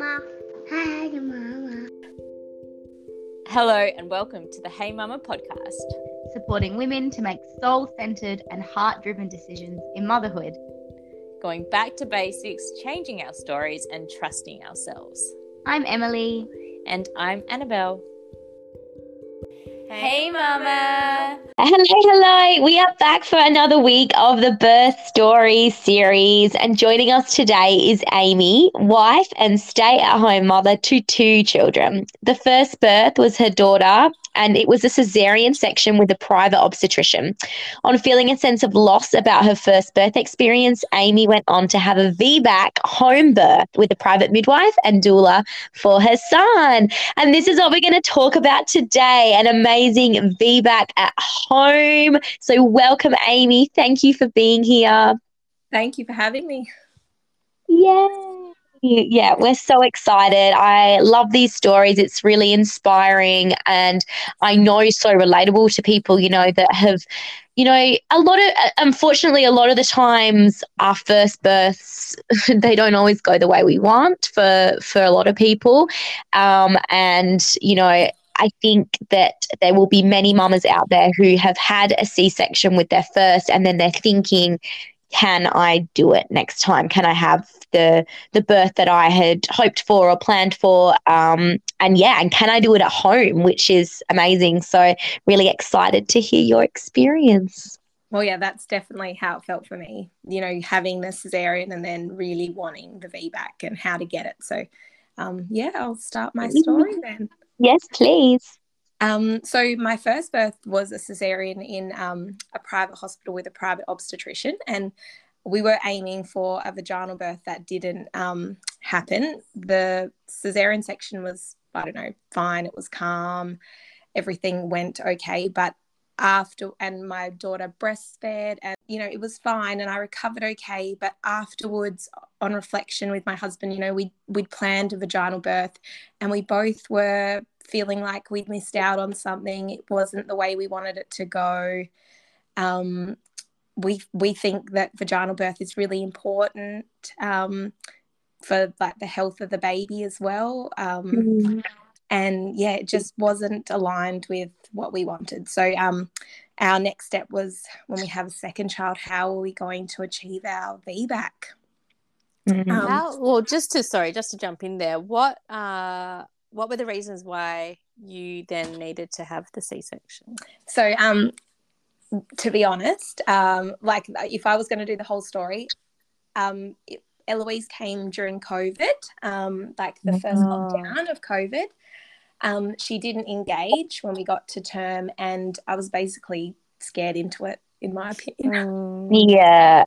Mama. Hey, Mama. Hello, and welcome to the Hey Mama podcast. supporting women to make soul centered and heart driven decisions in motherhood. Going back to basics, changing our stories, and trusting ourselves. I'm Emily. And I'm Annabelle. Hey, Mama. Hello, hello. We are back for another week of the Birth Stories series. And joining us today is Amy, wife and stay at home mother to two children. The first birth was her daughter, and it was a cesarean section with a private obstetrician. On feeling a sense of loss about her first birth experience, Amy went on to have a VBAC home birth with a private midwife and doula for her son. And this is what we're going to talk about today an amazing VBAC at home. So, welcome, Amy. Thank you for being here. Thank you for having me. Yay. Yeah, we're so excited. I love these stories. It's really inspiring and I know so relatable to people, you know, that have, you know, a lot of, unfortunately, a lot of the times our first births, they don't always go the way we want for, for a lot of people. Um, and, you know, I think that there will be many mamas out there who have had a C section with their first and then they're thinking, can I do it next time? Can I have the the birth that I had hoped for or planned for? Um, and yeah, and can I do it at home, which is amazing. So really excited to hear your experience. Well, yeah, that's definitely how it felt for me. You know, having the cesarean and then really wanting the VBAC and how to get it. So, um, yeah, I'll start my story then. Yes, please. Um, so my first birth was a cesarean in um, a private hospital with a private obstetrician, and we were aiming for a vaginal birth that didn't um, happen. The cesarean section was, I don't know, fine. It was calm. Everything went okay, but after and my daughter breastfed and you know it was fine and I recovered okay but afterwards on reflection with my husband you know we we'd planned a vaginal birth and we both were feeling like we'd missed out on something. It wasn't the way we wanted it to go. Um, we we think that vaginal birth is really important um, for like the health of the baby as well. Um, Mm. and yeah it just wasn't aligned with what we wanted. So um our next step was when we have a second child how are we going to achieve our VBAC Mhm. Um, How, well, just to sorry, just to jump in there, what uh, what were the reasons why you then needed to have the C section? so um to be honest um like if I was going to do the whole story um it- Eloise came during COVID um like the first Oh. lockdown of COVID um she didn't engage when we got to term and I was basically scared into it in my opinion Yeah.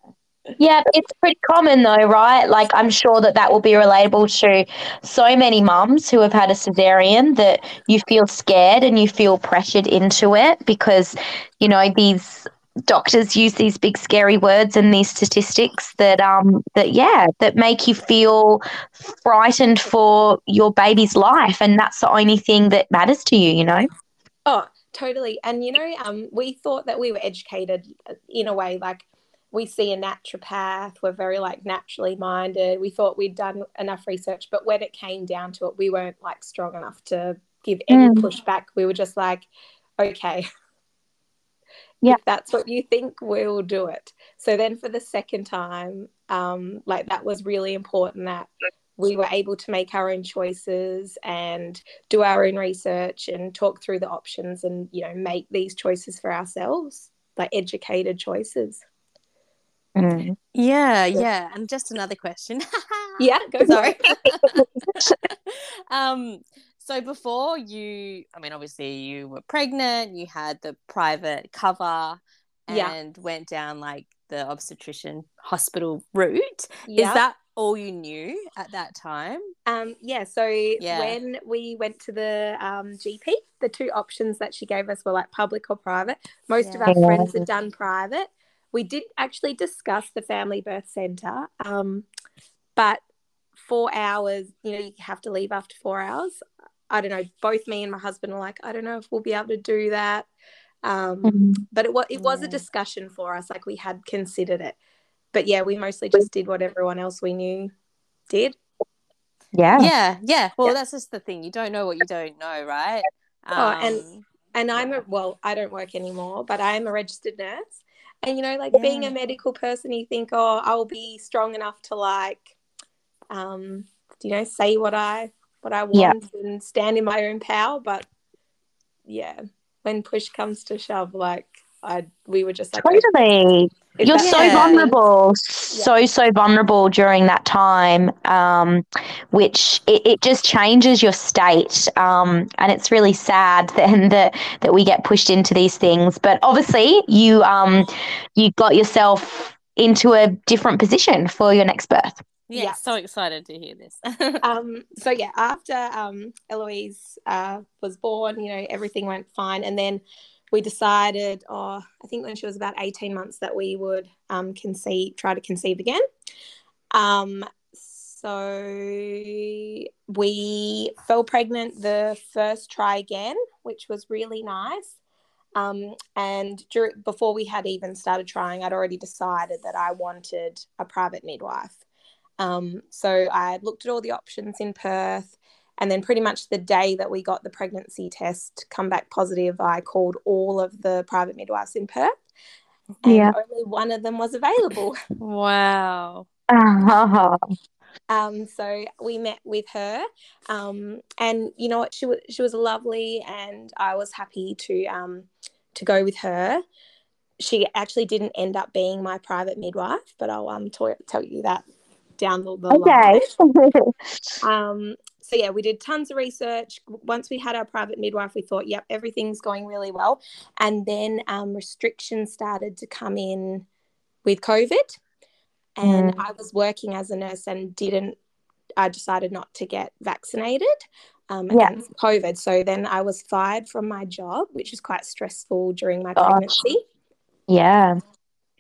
Yeah, it's pretty common though, right? Like, I'm sure that that will be relatable to so many mums who have had a cesarean that you feel scared and you feel pressured into it because, you know, these doctors use these big scary words and these statistics that um that yeah that make you feel frightened for your baby's life and that's the only thing that matters to you you know Oh, totally. And you know, um, we thought that we were educated in a way, like we see a naturopath, we're very like naturally minded. We thought we'd done enough research, but when it came down to it, we weren't like strong enough to give any Mm. pushback. We were just like, okay. Yeah. If that's what you think, we'll do it. So then for the second time, um, like that was really important that we were able to make our own choices and do our own research and talk through the options and you know make these choices for ourselves like educated choices Mm. Yeah, yeah. And just another question. yeah go Sorry. um, so before you, I mean, obviously you were pregnant, you had the private cover, Yeah. and went down like the obstetrician hospital route. yeah Is that all you knew at that time? um yeah so Yeah. when we went to the um gp the two options that she gave us were like public or private most of our friends had done private we did actually discuss the family birth center um but four hours you know you have to leave after four hours i don't know both me and my husband were like i don't know if we'll be able to do that um Mm. but it was it was a discussion for us like we had considered it but yeah we mostly just did what everyone else we knew did Yeah. Yeah, yeah. Well, Yeah. that's just the thing. You don't know what you don't know, right? Oh, and- Um, and I'm a well, I don't work anymore, but I am a registered nurse. And you know, like being a medical person, you think, oh, I'll be strong enough to like, um, you know, say what I what I Yeah. want and stand in my own power. But yeah, when push comes to shove, like I, we were just like, Totally. if You're so Yeah. vulnerable, so, so vulnerable during that time, um, which it, it just changes your state. Um, and it's really sad then that, that we get pushed into these things. But obviously, you, um, you got yourself into a different position for your next birth. yeah, Yeah. so excited to hear this. um so yeah after um eloise uh was born you know everything went fine and then we decided oh i think when she was about 18 months that we would um conceive try to conceive again. Um so we fell pregnant the first try again which was really nice. Um, and dur- before we had even started trying i'd already decided that i wanted a private midwife. Um, so I looked at all the options in Perth, and then pretty much the day that we got the pregnancy test come back positive, I called all of the private midwives in Perth, and Yeah. only one of them was available. wow. Oh, Um, so we met with her, um, and you know what, she was she was lovely, and I was happy to um, to go with her. She actually didn't end up being my private midwife, but I'll um to- tell you that down the, the line. okay. Um, so yeah, we did tons of research. Once we had our private midwife, we thought, yep, everything's going really well. And then um, restrictions started to come in with COVID, and I was working as a nurse and didn't. I decided not to get vaccinated um, Yeah. against COVID. So then I was fired from my job, which was quite stressful during my Gosh. pregnancy yeah.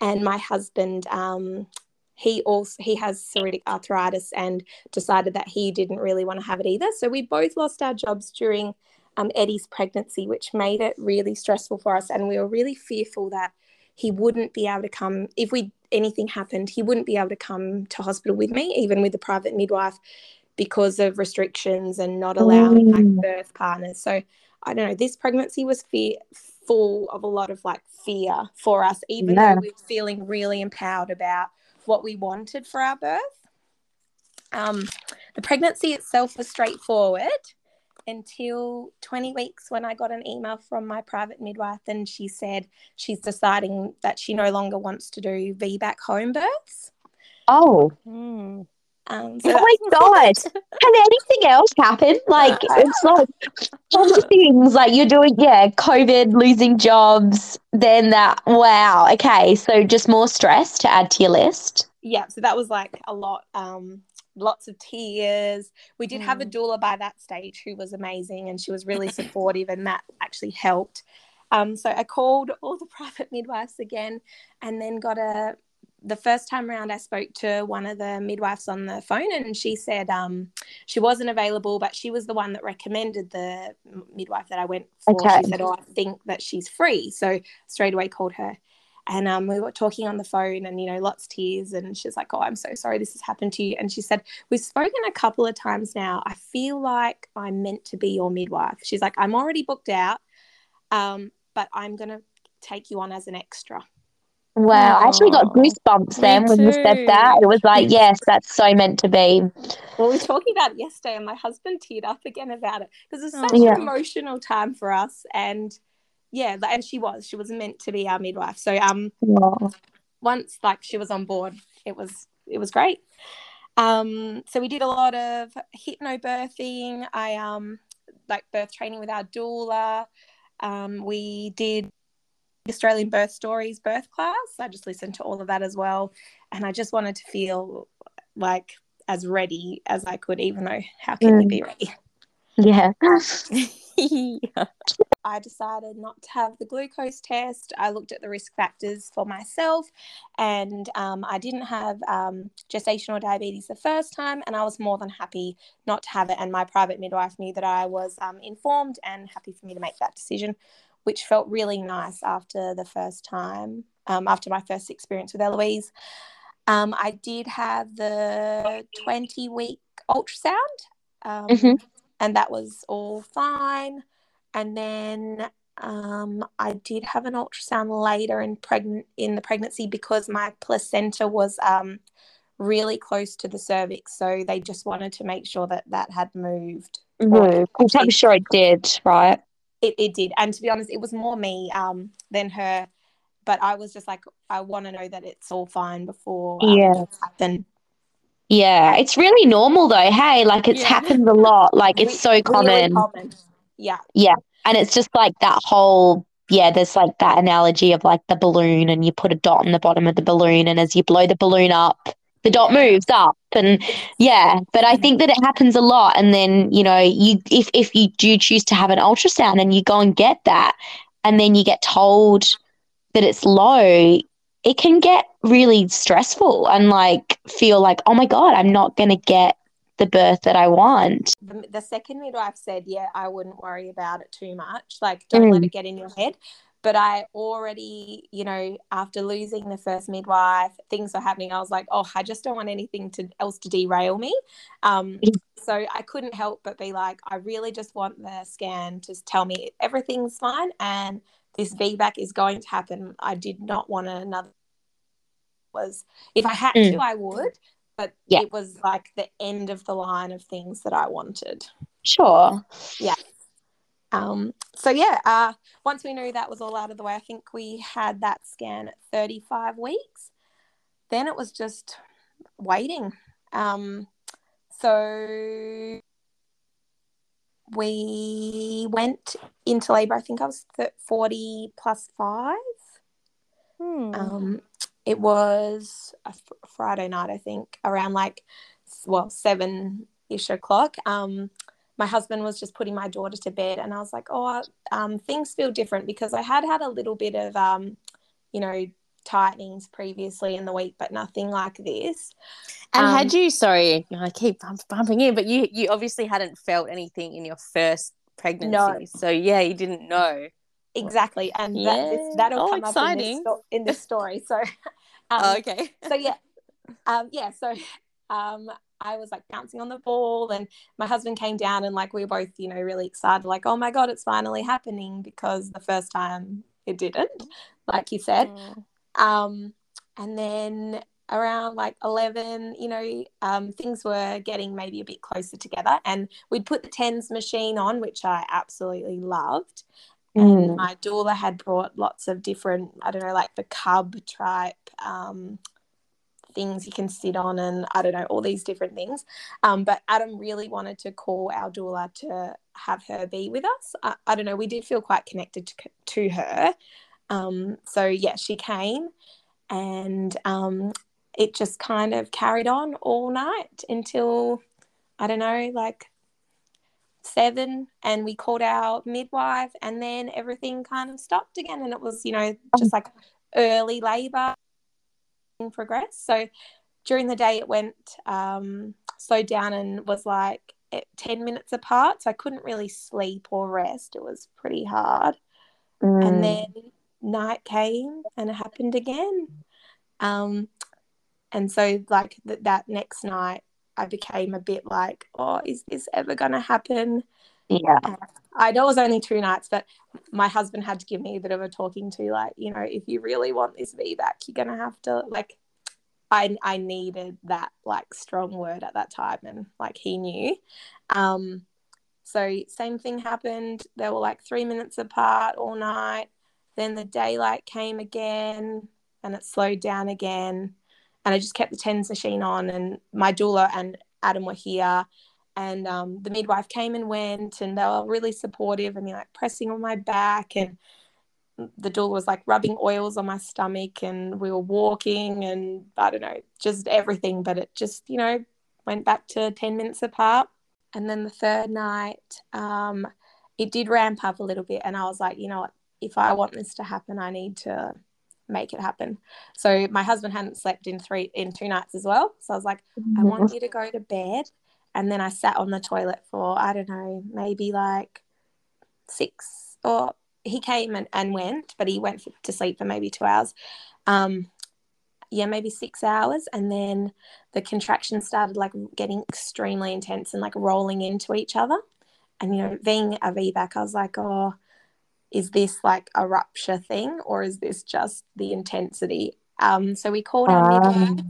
and my husband um he also he has psoriatic arthritis and decided that he didn't really want to have it either so we both lost our jobs during um, eddie's pregnancy which made it really stressful for us and we were really fearful that he wouldn't be able to come if we anything happened he wouldn't be able to come to hospital with me even with the private midwife because of restrictions and not allowing Mm. like birth partners so i don't know this pregnancy was fear full of a lot of like fear for us even Yeah. though we were feeling really empowered about what we wanted for our birth um, the pregnancy itself was straightforward until 20 weeks when I got an email from my private midwife and she said she's deciding that she no longer wants to do VBAC home births. Oh, Mm. Um, so oh my God. Can anything else happen? Like, it's like things like you're doing, yeah, COVID, losing jobs, then that, wow. Okay. So just more stress to add to your list. yeah, so that was like a lot, um, lots of tears. We did have a doula by that stage who was amazing and she was really supportive, and that actually helped. Um, so I called all the private midwives again, and then got a. The first time around, I spoke to one of the midwives on the phone, and she said um, she wasn't available, but she was the one that recommended the midwife that I went for. Okay. She said, "Oh, I think that she's free," so straight away called her and um, we were talking on the phone and you know lots of tears and she's like oh i'm so sorry this has happened to you and she said we've spoken a couple of times now i feel like i'm meant to be your midwife she's like i'm already booked out um, but i'm going to take you on as an extra Wow. I actually got goosebumps me then when you said that. It was like, yes, that's so meant to be. well we were talking about it yesterday and my husband teared up again about it because it's such Yeah. an emotional time for us and yeah and she was she was meant to be our midwife so um once like she was on board it was it was great um so we did a lot of hypnobirthing i um like birth training with our doula um we did australian birth stories birth class i just listened to all of that as well and i just wanted to feel like as ready as i could even though how can you Mm. be ready Yeah. yeah. I decided not to have the glucose test. I looked at the risk factors for myself, and um, I didn't have um, gestational diabetes the first time, and I was more than happy not to have it. And my private midwife knew that I was um, informed and happy for me to make that decision, which felt really nice after the first time, um, after my first experience with Eloise. Um, I did have the 20 week ultrasound um, Mhm. and that was all fine. And then um, I did have an ultrasound later in pregnant in the pregnancy because my placenta was um, really close to the cervix, so they just wanted to make sure that that had moved. Move, which I'm sure it did, right? It, it did, and to be honest, it was more me um, than her. But I was just like, I want to know that it's all fine before um, Yeah. things happen. Yeah, it's really normal though. Hey, like it's Yeah. happened a lot. Like it's so really common. Yeah. Yeah, And it's just like that whole, yeah, there's like that analogy of like the balloon and you put a dot on the bottom of the balloon and as you blow the balloon up, the dot moves up and yeah, but I think that it happens a lot and then, you know, you if if you do choose to have an ultrasound and you go and get that and then you get told that it's low, it can get really stressful and like feel like, oh my God, I'm not gonna get the birth that I want. the, the second midwife said, Yeah, I wouldn't worry about it too much. Like, don't let Mm. it get in your head. But I already, you know, after losing the first midwife, things were happening. I was like, Oh, I just don't want anything to else to derail me. Um, so I couldn't help but be like, I really just want the scan to tell me everything's fine and this VBAC is going to happen. I did not want another was if I had Mm. to, I would. But Yeah. it was like the end of the line of things that I wanted. Sure. Um, so yeah, uh, once we knew that was all out of the way, I think we had that scan at 35 weeks. Then it was just waiting. Um, so we went into labor. I think I was th- 40 plus five. Hmm. Um, it was a fr- Friday night, I think, around like, well, seven ish o'clock. Um, my husband was just putting my daughter to bed, and I was like, oh, um, things feel different because I had had a little bit of, um, you know, tightenings previously in the week, but nothing like this. and um, had you? Sorry, I keep bump, bumping in, but you you obviously hadn't felt anything in your first pregnancy, no. so yeah, you didn't know. Exactly, and that, this, that'll Oh, come up in this, in this story. So, um, oh, okay. so yeah um yeah so um i was like bouncing on the ball and my husband came down and like we were both you know really excited like oh my god it's finally happening because the first time it didn't like you said Mm. um and then around like 11 you know um things were getting maybe a bit closer together and we'd put the TENS machine on which i absolutely loved and Mm. my doula had brought lots of different i don't know like the cub type um, things you can sit on and i don't know all these different things. Um, but adam really wanted to call our doula to have her be with us. I, I don't know we did feel quite connected to, to her. Um, so yeah she came and um, it just kind of carried on all night until i don't know like seven and we called our midwife and then everything kind of stopped again and it was you know just like early labor progress. So during the day it went um slowed down and was like at 10 minutes apart. So i couldn't really sleep or rest. It was pretty hard. Mm. and then night came and it happened again. Um and so like th- that next night i became a bit like oh is this ever going to happen yeah. I know it was only two nights, but my husband had to give me a bit of a talking to, like, you know, if you really want this VBAC, you're gonna have to like I I needed that like strong word at that time and like he knew. Um so same thing happened. They were like three minutes apart all night. Then the daylight came again and it slowed down again. And I just kept the TENS machine on and my doula and Adam were here and um, the midwife came and went and they were really supportive and like pressing on my back and the doula was like rubbing oils on my stomach and we were walking and i don't know just everything but it just you know went back to 10 minutes apart. And then the third night um, it did ramp up a little bit and i was like you know what? If i want this to happen i need to make it happen. So my husband hadn't slept in three in two nights as well. So i was like I want you to go to bed. And then I sat on the toilet for, I don't know, maybe like six or he came and, and went, but he went for, to sleep for maybe two hours. Um, yeah, maybe six hours. And then the contractions started like getting extremely intense and like rolling into each other. And, you know, being a VBAC, I was like, oh, is this like a rupture thing or is this just the intensity? Um, so we called our midwife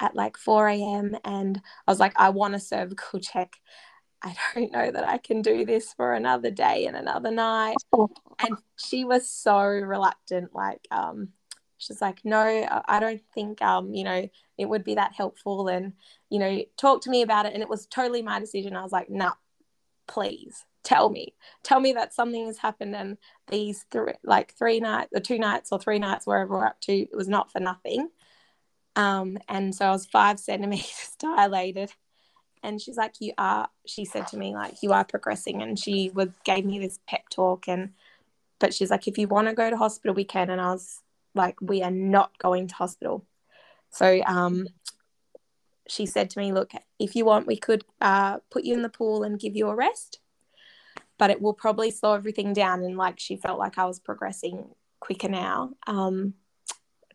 at like 4 a.m. and I was like, I want a cervical check. I don't know that I can do this for another day and another night. And she was so reluctant. Like, um, she's like, no, I don't think, um, you know, it would be that helpful. And, you know, talk to me about it. And it was totally my decision. I was like, no, please tell me, tell me that something has happened. And these three, like three nights, or two nights or three nights, wherever we're up to, it was not for nothing. Um, and so I was five centimeters dilated. And she's like, You are, she said to me, like, you are progressing. And she was, gave me this pep talk. And, but she's like, If you want to go to hospital, we can. And I was like, We are not going to hospital. So, um, she said to me, Look, if you want, we could uh, put you in the pool and give you a rest, but it will probably slow everything down. And like, she felt like I was progressing quicker now. Um,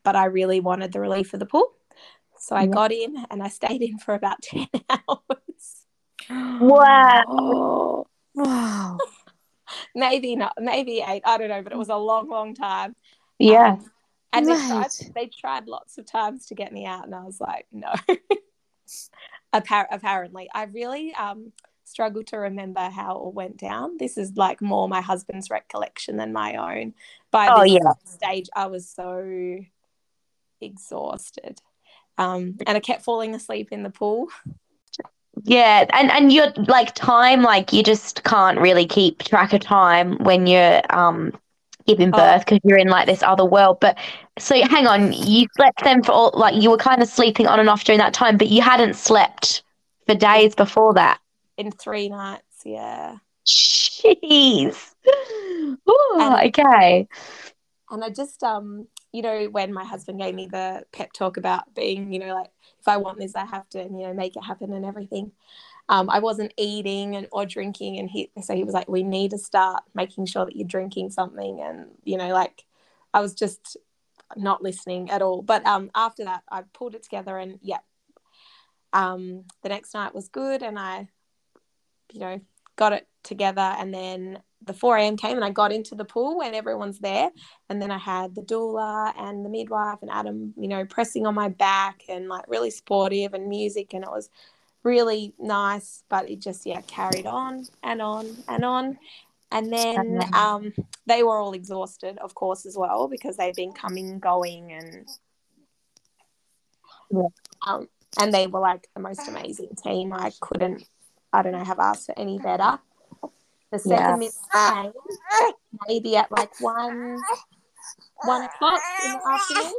but I really wanted the relief of the pool. So I Yeah. got in and I stayed in for about 10 hours. Wow. Wow. maybe not, maybe eight. I don't know, but it was a long, long time. Yeah. Um, and they tried, they tried lots of times to get me out, and I was like, no. Appar- apparently, I really um, struggle to remember how it all went down. This is like more my husband's recollection than my own. By Oh, this yeah. stage, I was so exhausted. Um, and I kept falling asleep in the pool. Yeah, and and you're like time, like you just can't really keep track of time when you're um giving Oh. birth because you're in like this other world. But so hang on, you slept then for all like you were kind of sleeping on and off during that time, but you hadn't slept for days before that. in three nights. Yeah. Jeez. Ooh, And- okay. And I just, um, you know, when my husband gave me the pep talk about being, you know, like if I want this, I have to, you know, make it happen and everything. Um, I wasn't eating and or drinking, and he so he was like, we need to start making sure that you're drinking something, and you know, like I was just not listening at all. But um, after that, I pulled it together, and yeah, um, the next night was good, and I, you know, got it together, and then the 4 a.m. came, and I got into the pool when everyone's there, and then I had the doula and the midwife and Adam, you know, pressing on my back and like really sportive and music, and it was really nice. But it just yeah carried on and on and on, and then um, they were all exhausted, of course, as well because they'd been coming, going, and Yeah. um, and they were like the most amazing team. I couldn't, I don't know, have asked for any better. The second came, maybe at like one one o'clock in the afternoon,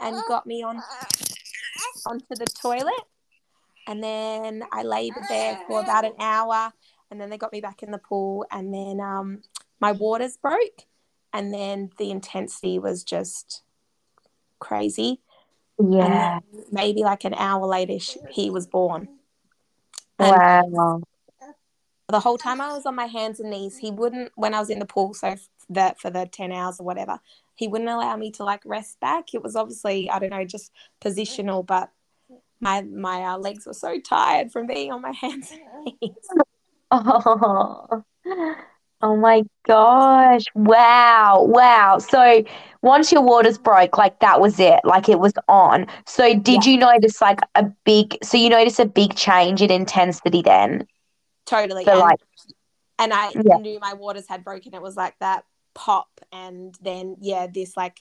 and got me on onto the toilet, and then I laboured there for about an hour, and then they got me back in the pool, and then um, my waters broke, and then the intensity was just crazy. Yeah. Maybe like an hour later, he was born. And Wow. The whole time I was on my hands and knees, he wouldn't, when I was in the pool, so that for the 10 hours or whatever, he wouldn't allow me to like rest back. It was obviously, I don't know, just positional, but my, my uh, legs were so tired from being on my hands and knees. Oh, oh my gosh. Wow. Wow. So once your waters broke, like that was it. Like it was on. So did you notice like a big, so you notice a big change in intensity then? Totally. So and, like, and I Yeah. knew my waters had broken. It was like that pop. And then, yeah, this like,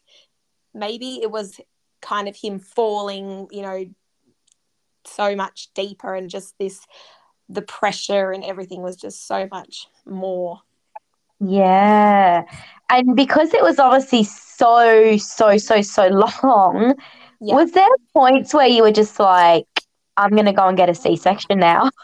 maybe it was kind of him falling, you know, so much deeper and just this, the pressure and everything was just so much more. yeah. And because it was obviously so, so, so, so long, Yeah. was there points where you were just like, I'm going to go and get a C-section now?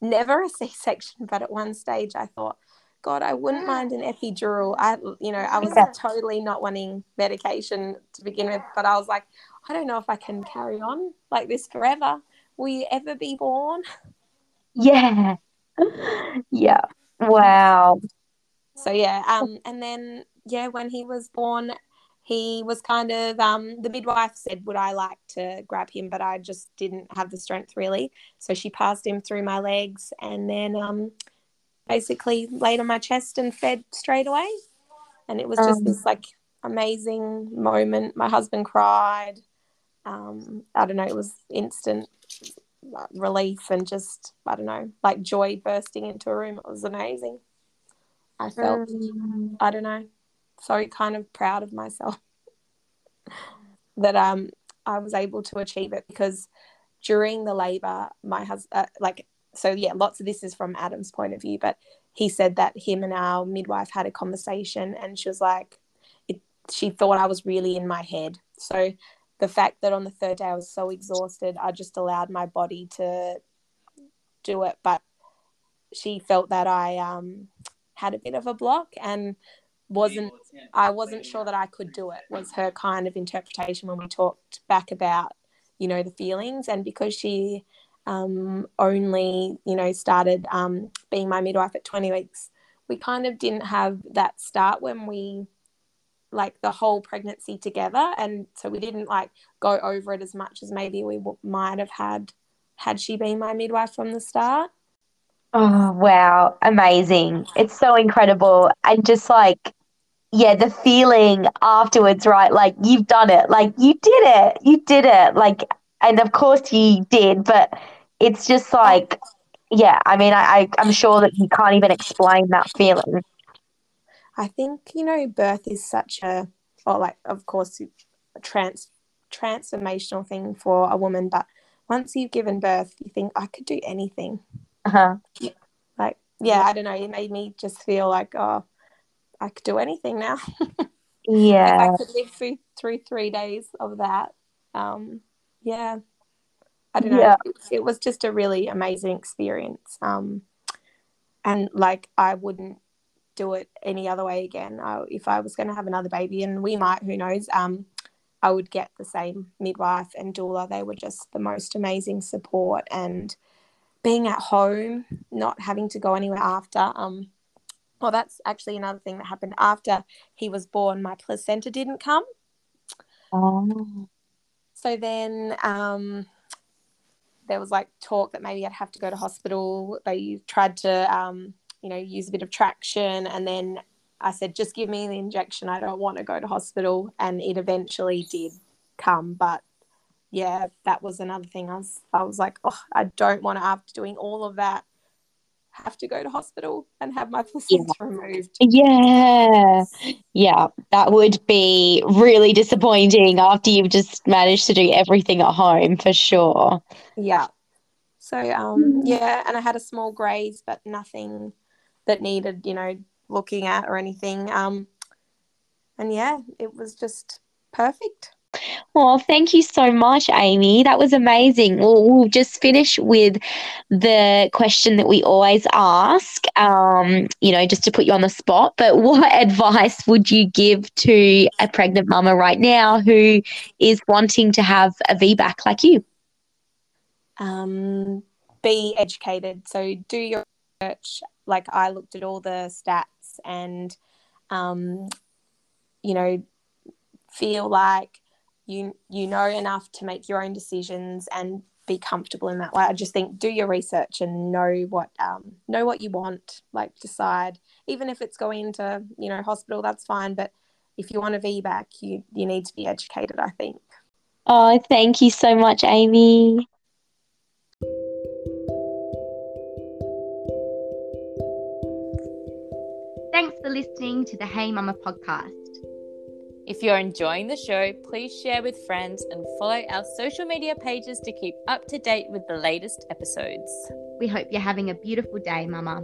never a C-section, but at one stage I thought, God, I wouldn't mind an epidural. I, you know, I was Yeah. totally not wanting medication to begin with, but I was like, I don't know if I can carry on like this forever. Will you ever be born? Yeah. Yeah. Wow. So yeah, um, and then yeah, when he was born, he was kind of um, the midwife said would i like to grab him? But i just didn't have the strength really. So she passed him through my legs and then um, basically laid on my chest and fed straight away. And it was just Um. this like amazing moment. My husband cried. Um, i don't know it was instant relief and just i don't know like joy bursting into a room. It was amazing. I felt Um, I don't know, so kind of proud of myself that um I was able to achieve it because during the labor, my husband, uh, like, so yeah, lots of this is from Adam's point of view, but he said that him and our midwife had a conversation, and she was like, it, she thought I was really in my head. So the fact that on the third day I was so exhausted, I just allowed my body to do it, but she felt that I um had a bit of a block and wasn't I wasn't sure that I could do it was her kind of interpretation when we talked back about you know the feelings and because she um, only you know started um, being my midwife at 20 weeks we kind of didn't have that start when we like the whole pregnancy together and so we didn't like go over it as much as maybe we w- might have had had she been my midwife from the start Oh, wow. Amazing. It's so incredible. And just like, yeah, the feeling afterwards, right? Like, you've done it. Like, you did it. You did it. Like, and of course you did, but it's just like, yeah, I mean, I, I, I'm sure that you can't even explain that feeling. I think you know birth is such a or like of course a trans transformational thing for a woman but once you've given birth you think I could do anything Uh-huh. like yeah I don't know it made me just feel like oh I could do anything now if Yeah. I could live through through three days of that um yeah I don't know Yeah. it, it was just a really amazing experience um and like I wouldn't do it any other way again. I, if I was going to have another baby, and we might, who knows, um, I would get the same midwife and doula. They were just the most amazing support and being at home, not having to go anywhere after. Um, well, that's actually another thing that happened after he was born. My placenta didn't come, Oh. so then um, there was like talk that maybe I'd have to go to hospital. They tried to, um, you know, use a bit of traction, and then I said, just give me the injection. I don't want to go to hospital, and it eventually did come. But yeah, that was another thing. I was, I was like, oh, I don't want to after doing all of that have to go to hospital and have my placenta removed. Yeah. Yeah. That would be really disappointing after you've just managed to do everything at home for sure. Yeah. So um yeah, and I had a small graze, but nothing that needed, you know, looking at or anything. Um and yeah, it was just perfect. Well, thank you so much, Amy. That was amazing. We'll, we'll just finish with the question that we always ask, um, you know, just to put you on the spot. But what advice would you give to a pregnant mama right now who is wanting to have a VBAC like you? Um be educated. So do your research. Like I looked at all the stats and um you know feel like you you know enough to make your own decisions and be comfortable in that way. I just think do your research and know what um, know what you want. Like decide, even if it's going to you know hospital, that's fine. But if you want a VBAC, you you need to be educated. I think. Oh, thank you so much, Amy. Thanks for listening to the Hey Mama podcast. If you're enjoying the show, please share with friends and follow our social media pages to keep up to date with the latest episodes. We hope you're having a beautiful day, Mama.